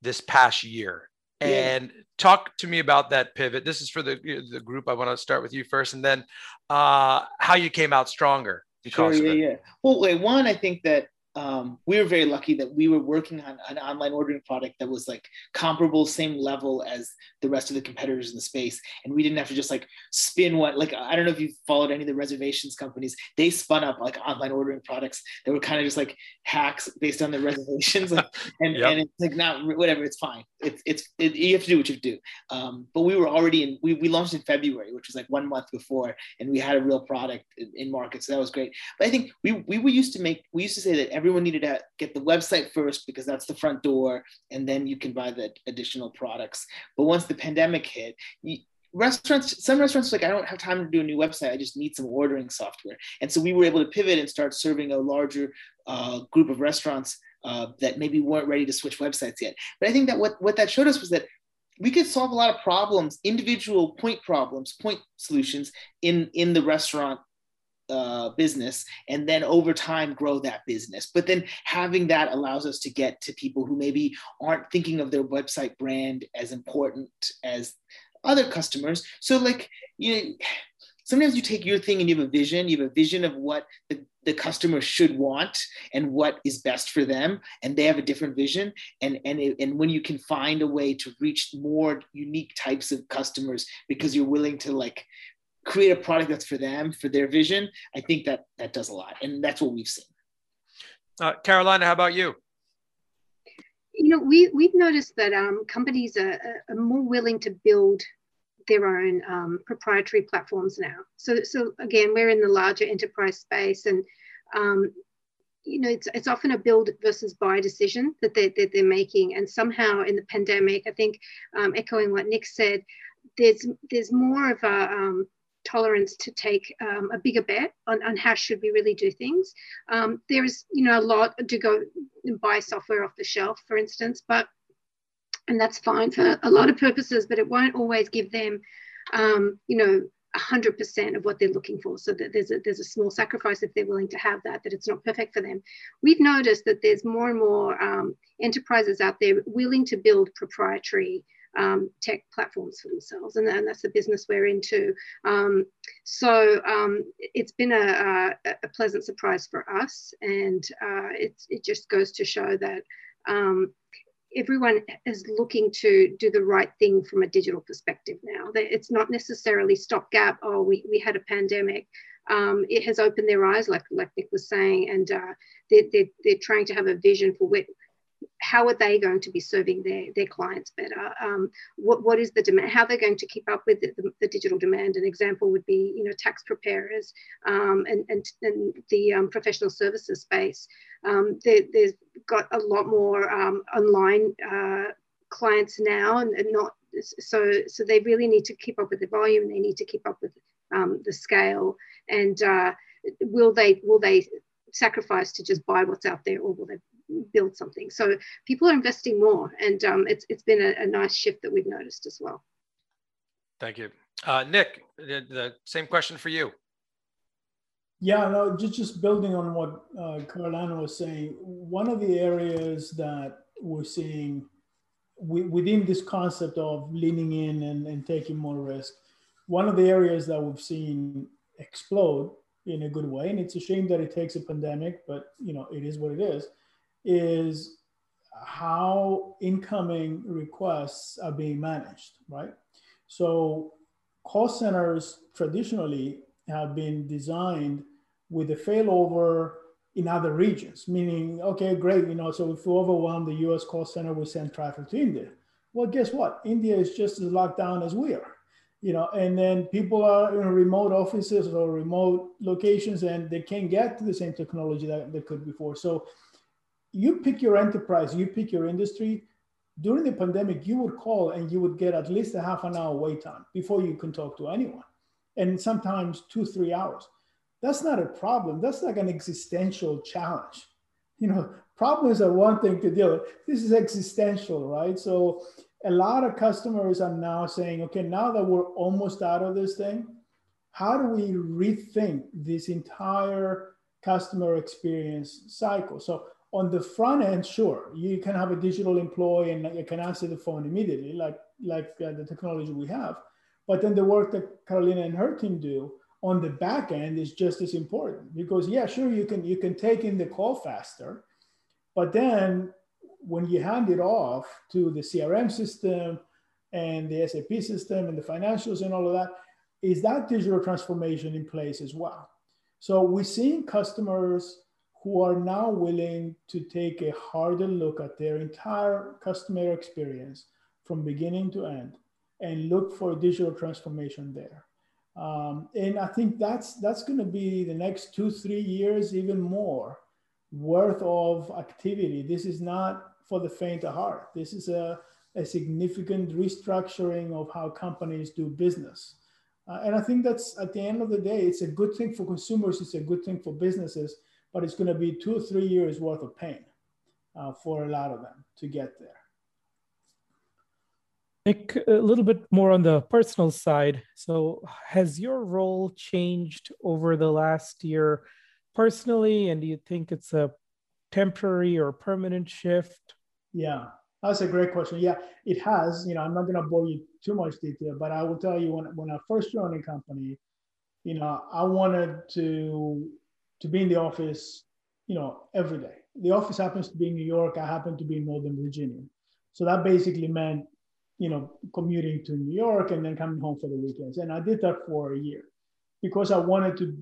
this past year and talk to me about that pivot. This is for the the group. I want to start with you first, and then uh, how you came out stronger because sure, yeah, yeah. Well, wait, one, I think that um, we were very lucky that we were working on an online ordering product that was like comparable, same level as the rest of the competitors in the space. And we didn't have to just like spin what, like, I don't know if you've followed any of the reservations companies, they spun up like online ordering products that were kind of just like hacks based on the reservations. <laughs> Like, and, yep. and it's like, not whatever, it's fine. It's, it's, it, you have to do what you do. Um, but we were already in, we, we launched in February, which was like one month before, and we had a real product in, in market. So that was great. But I think we, we were used to make, we used to say that every everyone needed to get the website first because that's the front door, and then you can buy the additional products. But once the pandemic hit, you, restaurants some restaurants like i don't have time to do a new website. I just need some ordering software. And so we were able to pivot and start serving a larger uh, group of restaurants uh, that maybe weren't ready to switch websites yet. But i think that what, what that showed us was that we could solve a lot of problems individual point problems point solutions in in the restaurant uh, business and then over time grow that business. But then having that allows us to get to people who maybe aren't thinking of their website brand as important as other customers. So like you know, sometimes you take your thing and you have a vision, you have a vision of what the, the customer should want and what is best for them and they have a different vision and and it, and when you can find a way to reach more unique types of customers because you're willing to like create a product that's for them, for their vision, I think that that does a lot. And that's what we've seen. Uh, Karolina, how about you? You know, we, we've noticed that um, companies are, are more willing to build their own um, proprietary platforms now. So, so again, we're in the larger enterprise space, and um, you know, it's it's often a build versus buy decision that they're, that they're making. And somehow, in the pandemic, I think, um, echoing what Nick said, there's there's more of a um, tolerance to take um, a bigger bet on, on how should we really do things. Um, there is, you know, a lot to go and buy software off the shelf, for instance, but and that's fine for a lot of purposes, but it won't always give them, um, you know, 100% of what they're looking for. So that there's a, there's a small sacrifice if they're willing to have that, that it's not perfect for them. We've noticed that there's more and more um, enterprises out there willing to build proprietary um, tech platforms for themselves, and, and, that's the business we're into. Um, so um, it's been a, a, a, pleasant surprise for us, and uh, it, just goes to show that um, everyone is looking to do the right thing from a digital perspective now. It's not necessarily stopgap. Oh, we, we had a pandemic. Um, it has opened their eyes, like like Nick was saying, and uh, they're, they're, they're, trying to have a vision for where, how are they going to be serving their, their clients better? Um, what, what is the demand? How they're going to keep up with the, the, the digital demand? An example would be, you know, tax preparers um, and, and, and the um, professional services space. Um, they, has got a lot more um, online uh, clients now and, and, not, so, so they really need to keep up with the volume. They need to keep up with um, the scale and uh, will they, will they sacrifice to just buy what's out there or will they build something. So people are investing more, and um, it's it's been a, a, nice shift that we've noticed as well. Thank you, uh, Nick. The, the, same question for you. Yeah, no, just just building on what uh, Karolina was saying. One of the areas that we're seeing within this concept of leaning in and, and taking more risk, one of the areas that we've seen explode in a good way, and it's a shame that it takes a pandemic, but you know it is what it is is how incoming requests are being managed, right? So call centers traditionally have been designed with a failover in other regions, meaning, okay, great, you know, so if we overwhelm the US call center, we send traffic to India. Well, guess what? India is just as locked down as we are, you know, and then people are in remote offices or remote locations and they can't get to the same technology that they could before. So you pick your enterprise, you pick your industry. During the pandemic, you would call and you would get at least a half an hour wait time before you can talk to anyone, and sometimes two, three hours. That's not a problem. That's like an existential challenge. <laughs> You know, problems are one thing to deal with. This is existential, right? So a lot of customers are now saying, okay, now that we're almost out of this thing, how do we rethink this entire customer experience cycle? So on the front end, sure, you can have a digital employee and you can answer the phone immediately, like like uh, the technology we have. But then the work that Karolina and her team do on the back end is just as important because yeah, sure you can you can take in the call faster, but then when you hand it off to the CRM system and the SAP system and the financials and all of that, is that digital transformation in place as well? So we're seeing customers who are now willing to take a harder look at their entire customer experience from beginning to end and look for digital transformation there. Um, and I think that's that's going to be the next two three years even more worth of activity. This is not for the faint of heart. This is a, a significant restructuring of how companies do business. Uh, and I think that's at the end of the day, it's a good thing for consumers, it's a good thing for businesses, but it's going to be two or three years worth of pain uh, for a lot of them to get there. Nick, a little bit more on the personal side. So, has your role changed over the last year personally? And do you think it's a temporary or permanent shift? Yeah, that's a great question. Yeah, it has. You know, I'm not going to bore you too much detail, but I will tell you when when I first joined the company, you know, I wanted to to be in the office, you know, every day. The office happens to be in New York. I happen to be in Northern Virginia, so that basically meant, you know, commuting to New York and then coming home for the weekends. And I did that for a year because I wanted to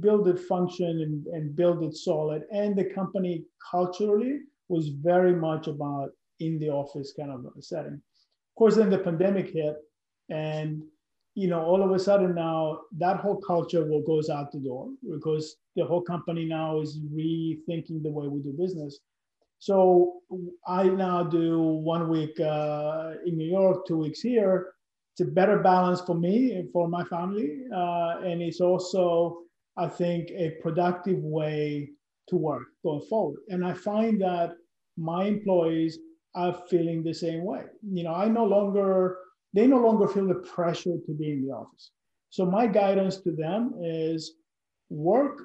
build it function and, and build it solid. And the company culturally was very much about in the office kind of setting. Of course, then the pandemic hit, and you know, all of a sudden now that whole culture will goes out the door because the whole company now is rethinking the way we do business. So I now do one week uh, in New York, two weeks here. It's a better balance for me and for my family, uh, and it's also, I think, a productive way to work going forward. And I find that my employees are feeling the same way. You know, I no longer, they no longer feel the pressure to be in the office. So my guidance to them is work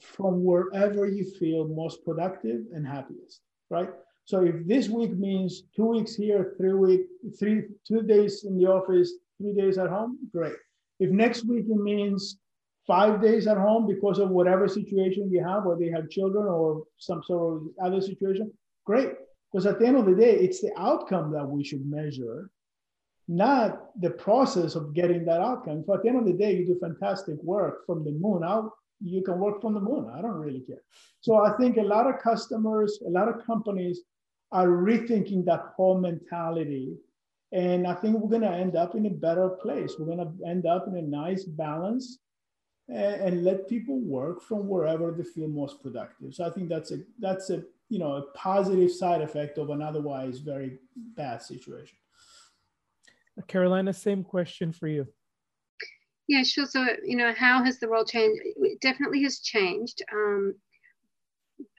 from wherever you feel most productive and happiest, right? So if this week means two weeks here, three week, three, two days in the office, three days at home, great. If next week it means five days at home because of whatever situation you have, whether you have children or some sort of other situation, great. Because at the end of the day, it's the outcome that we should measure, not the process of getting that outcome. So at the end of the day, you do fantastic work from the moon out. You can work from the moon. I don't really care. So I think a lot of customers, a lot of companies are rethinking that whole mentality. And I think we're going to end up in a better place. We're going to end up in a nice balance and, and let people work from wherever they feel most productive. So I think that's a that's a you know a positive side effect of an otherwise very bad situation Karolina same question for you. Yeah sure. So you know how has the role changed? It definitely has changed. Um,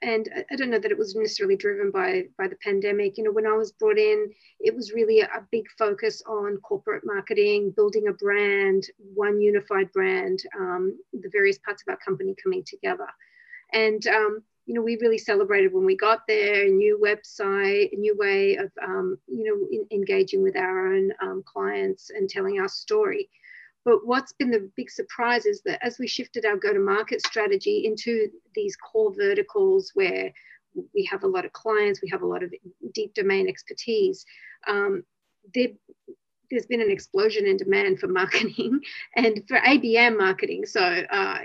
and I don't know that it was necessarily driven by by the pandemic. You know, when I was brought in, it was really a, big focus on corporate marketing, building a brand, one unified brand, um, the various parts of our company coming together, and um, you know, we really celebrated when we got there, a new website, a new way of, um, you know, in, engaging with our own um, clients and telling our story. But what's been the big surprise is that as we shifted our go to market strategy into these core verticals where we have a lot of clients, we have a lot of deep domain expertise, um, there, has been an explosion in demand for marketing <laughs> and for ABM marketing. So, uh,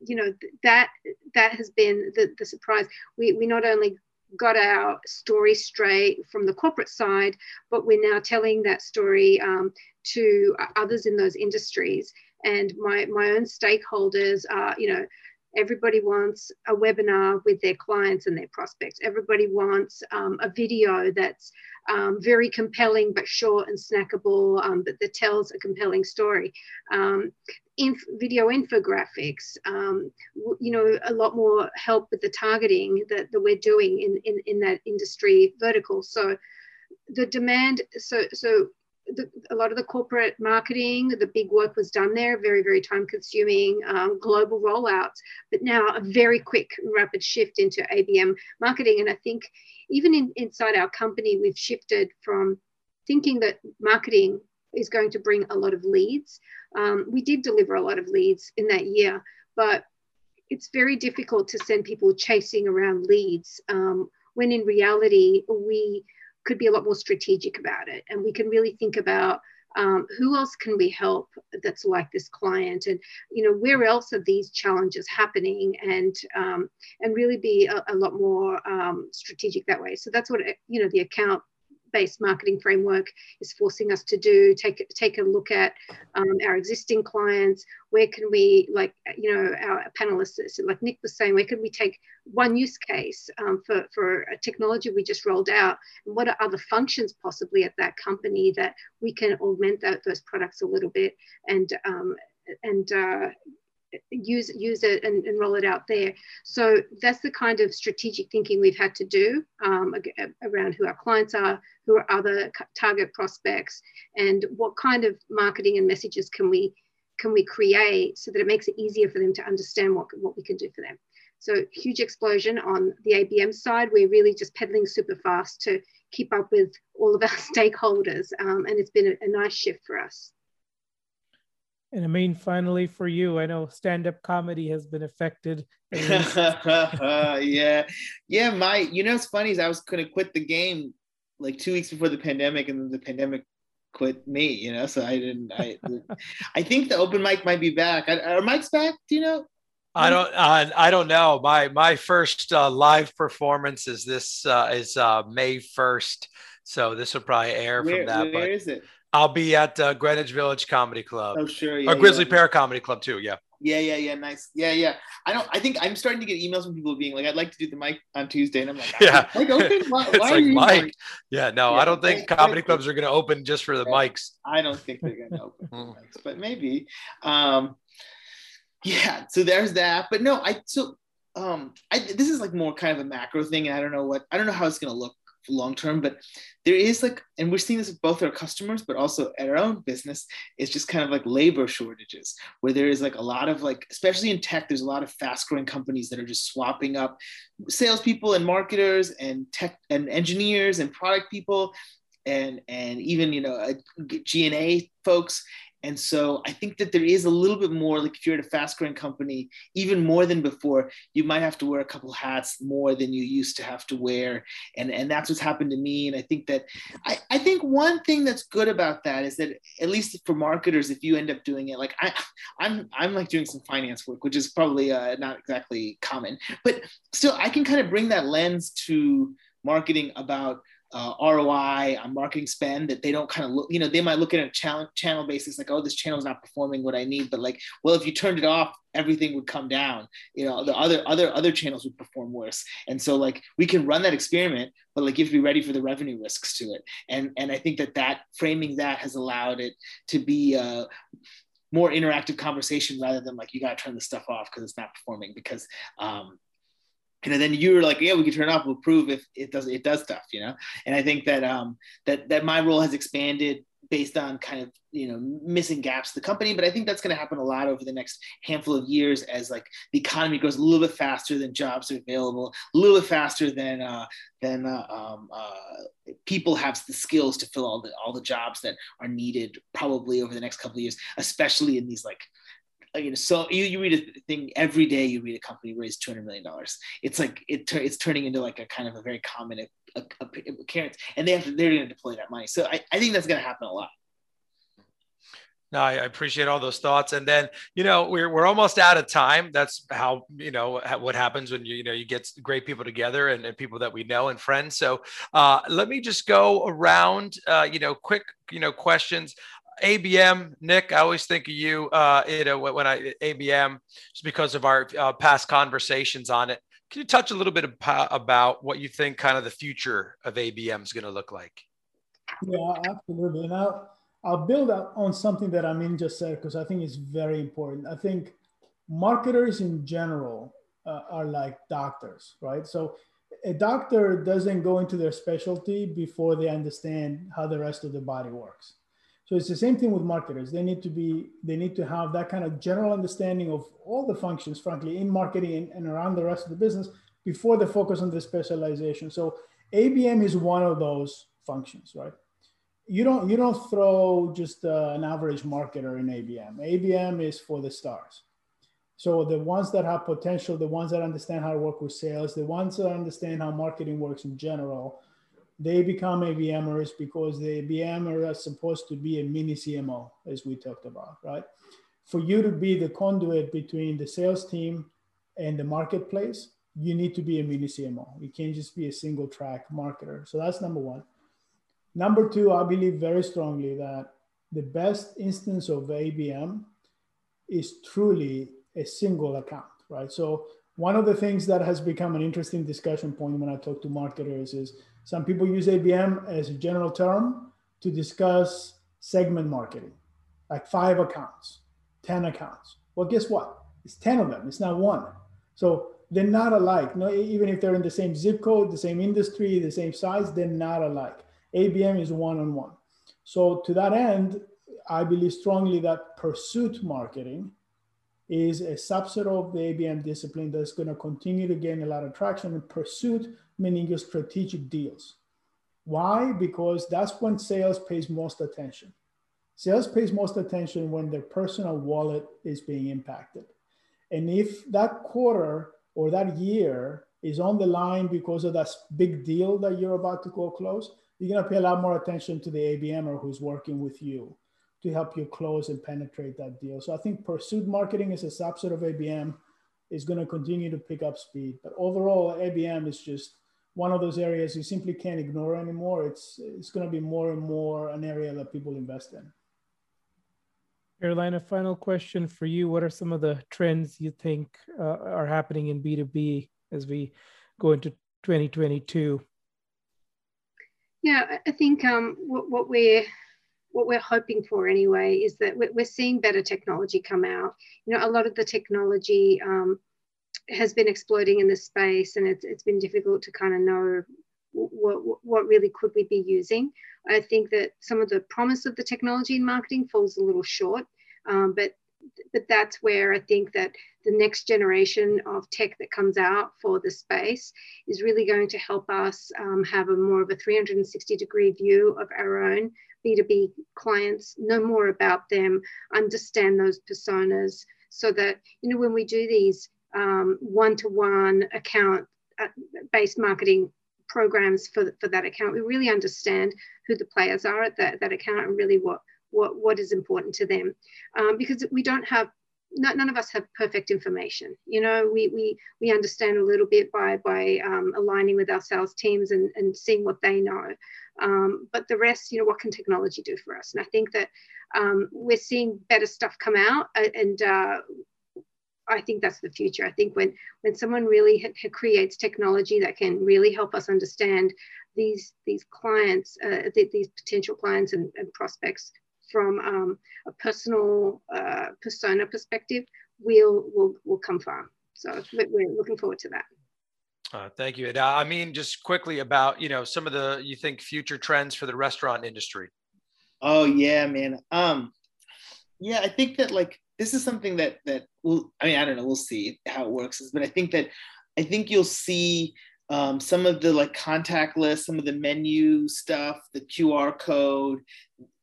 you know that that has been the, the surprise. We, we not only got our story straight from the corporate side but we're now telling that story um, to others in those industries. And my my own stakeholders are you know everybody wants a webinar with their clients and their prospects. Everybody wants um, a video that's um, very compelling but short and snackable, um, but that tells a compelling story. Um, inf- video infographics, um, you know, a lot more help with the targeting that, that we're doing in, in, in that industry vertical. So the demand, so, so the, a lot of the corporate marketing, the big work was done there, very, very time consuming um, global rollouts, but now a very quick, rapid shift into ABM marketing. And I think even in, inside our company, we've shifted from thinking that marketing is going to bring a lot of leads. Um, we did deliver a lot of leads in that year, but it's very difficult to send people chasing around leads um, when in reality we could be a lot more strategic about it. And we can really think about um, who else can we help that's like this client? And you know where else are these challenges happening? And um, and really be a, a lot more um, strategic that way. So that's what you know the account based marketing framework is forcing us to do take take a look at um, our existing clients. Where can we like you know our panelists like nick was saying where can we take one use case um, for for a technology we just rolled out? And what are other functions possibly at that company that we can augment that, those products a little bit and um, and uh, use use it and, and, roll it out there. So that's the kind of strategic thinking we've had to do um, around who our clients are, who are other target prospects, and what kind of marketing and messages can we can we create so that it makes it easier for them to understand what, what we can do for them. So huge explosion on the ABM side. We're really just pedaling super fast to keep up with all of our <laughs> stakeholders, um, and it's been a, a nice shift for us. And Amin, finally for you, I know stand-up comedy has been affected. <laughs> yeah, yeah. My, you know, it's funny is I was going to quit the game like two weeks before the pandemic, and then the pandemic quit me. You know, so I didn't. I, <laughs> I think the open mic might be back. Are mics back? Do you know? I don't. Uh, I don't know. My my first uh, live performance is this uh, is uh, May first. So this will probably air where, from that. Where but, is it? I'll be at uh, Greenwich Village Comedy Club. Oh, sure. Yeah, or Grisly yeah. Pear Comedy Club too. Yeah. Yeah, yeah, yeah. Nice. Yeah, yeah. I don't. I think I'm starting to get emails from people being like, "I'd like to do the mic on Tuesday," and I'm like, "Yeah, like open? <laughs> Why, it's why like Mike. Mike. Yeah, no, Yeah, I don't think I- comedy I- clubs are going to open just for the mics. I don't think they're gonna open, Mm. mics, but maybe. Um, yeah. So there's that. But no, I so um, I this is like more kind of a macro thing, and I don't know what I don't know how it's gonna look long term, but there is like, and we're seeing this with both our customers, but also at our own business. It's just kind of like labor shortages, where there is like a lot of like, especially in tech, there's a lot of fast growing companies that are just swapping up salespeople and marketers and tech and engineers and product people and and even you know uh, G&A folks and so I think that there is a little bit more like if you're at a fast growing company even more than before you might have to wear a couple hats more than you used to have to wear. And and that's what's happened to me. And I think that I, I think one thing that's good about that is that at least for marketers if you end up doing it like I I'm I'm like doing some finance work which is probably uh, not exactly common. But still I can kind of bring that lens to marketing about uh, ROI on marketing spend that they don't kind of look, you know, they might look at a channel channel basis like, oh, this channel is not performing what I need, but like, well, if you turned it off, everything would come down. You know, the other other other channels would perform worse. And so like we can run that experiment, but like you have to be ready for the revenue risks to it. And and I think that that framing that has allowed it to be a more interactive conversation rather than like you got to turn the stuff off because it's not performing because um, and then you were like, yeah, we can turn it off. We'll prove if it does it does stuff, you know. And I think that um, that that my role has expanded based on kind of you know missing gaps the company. But I think that's going to happen a lot over the next handful of years as like the economy grows a little bit faster than jobs are available, a little bit faster than uh, than uh, um, uh, people have the skills to fill all the all the jobs that are needed probably over the next couple of years, especially in these like you know, so you, you read a thing every day. You read a company raise two hundred million dollars. It's like it it's turning into like a kind of a very common occurrence, and they have to, they're going to deploy that money. So I, I think that's going to happen a lot. No, I appreciate all those thoughts. And then, you know, we're, we're almost out of time. That's how, you know, what happens when you, you know, you get great people together and, and people that we know and friends. So uh, let me just go around, uh, you know, quick, you know, questions. ABM, Nick, I always think of you, uh, you know, when I ABM, just because of our uh, past conversations on it. Can you touch a little bit about, what you think kind of the future of ABM is going to look like? Yeah, absolutely. And I'll, I'll build up on something that Amin just said because I think it's very important. I think marketers in general uh, are like doctors, right? So a doctor doesn't go into their specialty before they understand how the rest of the body works. So it's the same thing with marketers. They need to be, they need to have that kind of general understanding of all the functions, frankly, in marketing and, and around the rest of the business before they focus on the specialization. So ABM is one of those functions, right? you don't you don't throw just uh, an average marketer in ABM. ABM is for the stars. So the ones that have potential, the ones that understand how to work with sales, the ones that understand how marketing works in general, they become ABMers because the ABMer is supposed to be a mini CMO, as we talked about, right? For you to be the conduit between the sales team and the marketplace, you need to be a mini CMO. You can't just be a single track marketer. So that's number one. Number two, I believe very strongly that the best instance of ABM is truly a single account, right? So one of the things that has become an interesting discussion point when I talk to marketers is some people use ABM as a general term to discuss segment marketing, like five accounts, 10 accounts. Well, guess what? It's 10 of them, it's not one. So they're not alike. No, even if they're in the same zip code, the same industry, the same size, they're not alike. ABM is one on one. So, to that end, I believe strongly that pursuit marketing is a subset of the ABM discipline that's going to continue to gain a lot of traction. And pursuit, meaning your strategic deals. Why? Because that's when sales pays most attention. Sales pays most attention when their personal wallet is being impacted. And if that quarter or that year is on the line because of that big deal that you're about to go close, you're going to pay a lot more attention to the ABMer who's working with you to help you close and penetrate that deal. So I think pursuit marketing is a subset of ABM is going to continue to pick up speed. But overall, ABM is just one of those areas you simply can't ignore anymore. It's it's going to be more and more an area that people invest in. Caroline, a final question for you. What are some of the trends you think uh, are happening in B2B as we go into 2022? Yeah, I think um, what, what, we're what we're hoping for anyway is that we're, seeing better technology come out. You know, a lot of the technology um, has been exploding in this space, and it's it's been difficult to kind of know what, what really could we be using. I think that some of the promise of the technology in marketing falls a little short, um, but but that's where I think that the next generation of tech that comes out for the space is really going to help us um, have a more of a 360 degree view of our own B2B clients, know more about them, understand those personas, so that you know when we do these one to one account uh, based marketing programs for, for that account, we really understand who the players are at that, that account and really what what, what is important to them. Um, because we don't have not, none of us have perfect information. You know we we we understand a little bit by by um, aligning with our sales teams and, and seeing what they know. Um, but the rest you know what can technology do for us? And i think that um, we're seeing better stuff come out uh, and uh, I think that's the future. I think when when someone really ha- ha creates technology that can really help us understand these these clients, uh, th- these potential clients and, and prospects from um, a personal uh, persona perspective, we'll, will will come far. So we're looking forward to that. Uh, thank you. And, uh, Amin, just quickly about you know some of the you think future trends for the restaurant industry. Oh yeah, man. Um, yeah, I think that like this is something that that will. I mean, I don't know. We'll see how it works, but I think that I think you'll see um, some of the like contactless, some of the menu stuff, the QR code,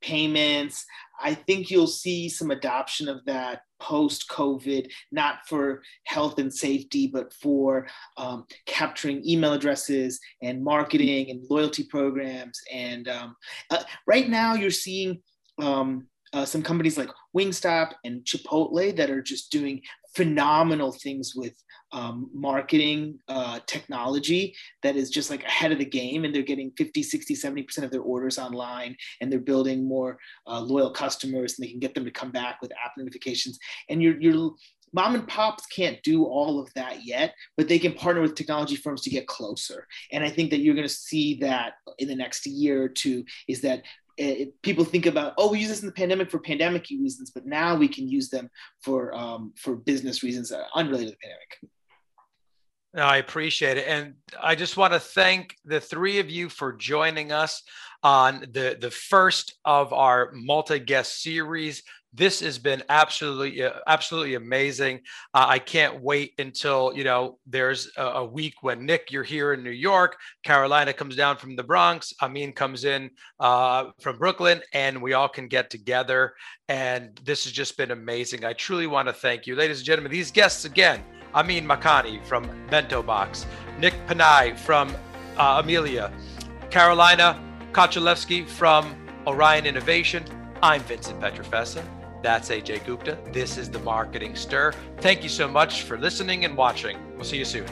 payments. I think you'll see some adoption of that post COVID, not for health and safety, but for um, capturing email addresses and marketing and loyalty programs. And um, uh, right now, you're seeing um, uh, some companies like Wingstop and Chipotle that are just doing phenomenal things with um, marketing uh, technology that is just like ahead of the game and they're getting 50 60 70% of their orders online and they're building more uh, loyal customers and they can get them to come back with app notifications. And your, your mom and pops can't do all of that yet but they can partner with technology firms to get closer. And i think that you're going to see that in the next year or two is that it, people think about oh we use this in the pandemic for pandemic reasons but now we can use them for um, for business reasons unrelated to the pandemic no, I appreciate it. And I just want to thank the three of you for joining us on the, the first of our multi guest series This has been absolutely, uh, absolutely amazing. Uh, I can't wait until you know there's a, a, week when Nick, you're here in New York, Karolina comes down from the Bronx, Amin comes in uh, from Brooklyn, and we all can get together. And this has just been amazing. I truly want to thank you, ladies and gentlemen. These guests again, Amin Makhani from Bento Box, Nick Panayi from uh, Amelia, Karolina Kocalevski from Orion Innovation. I'm Vincent Pietrafesa. That's Ajay Gupta. This is the Marketing Stir. Thank you so much for listening and watching. We'll see you soon.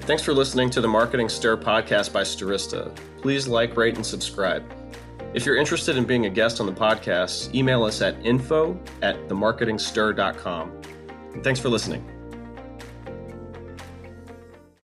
Thanks for listening to the Marketing Stir podcast by Stirista. Please like, rate, and subscribe. If you're interested in being a guest on the podcast, email us at info at themarketingstir.com. And thanks for listening.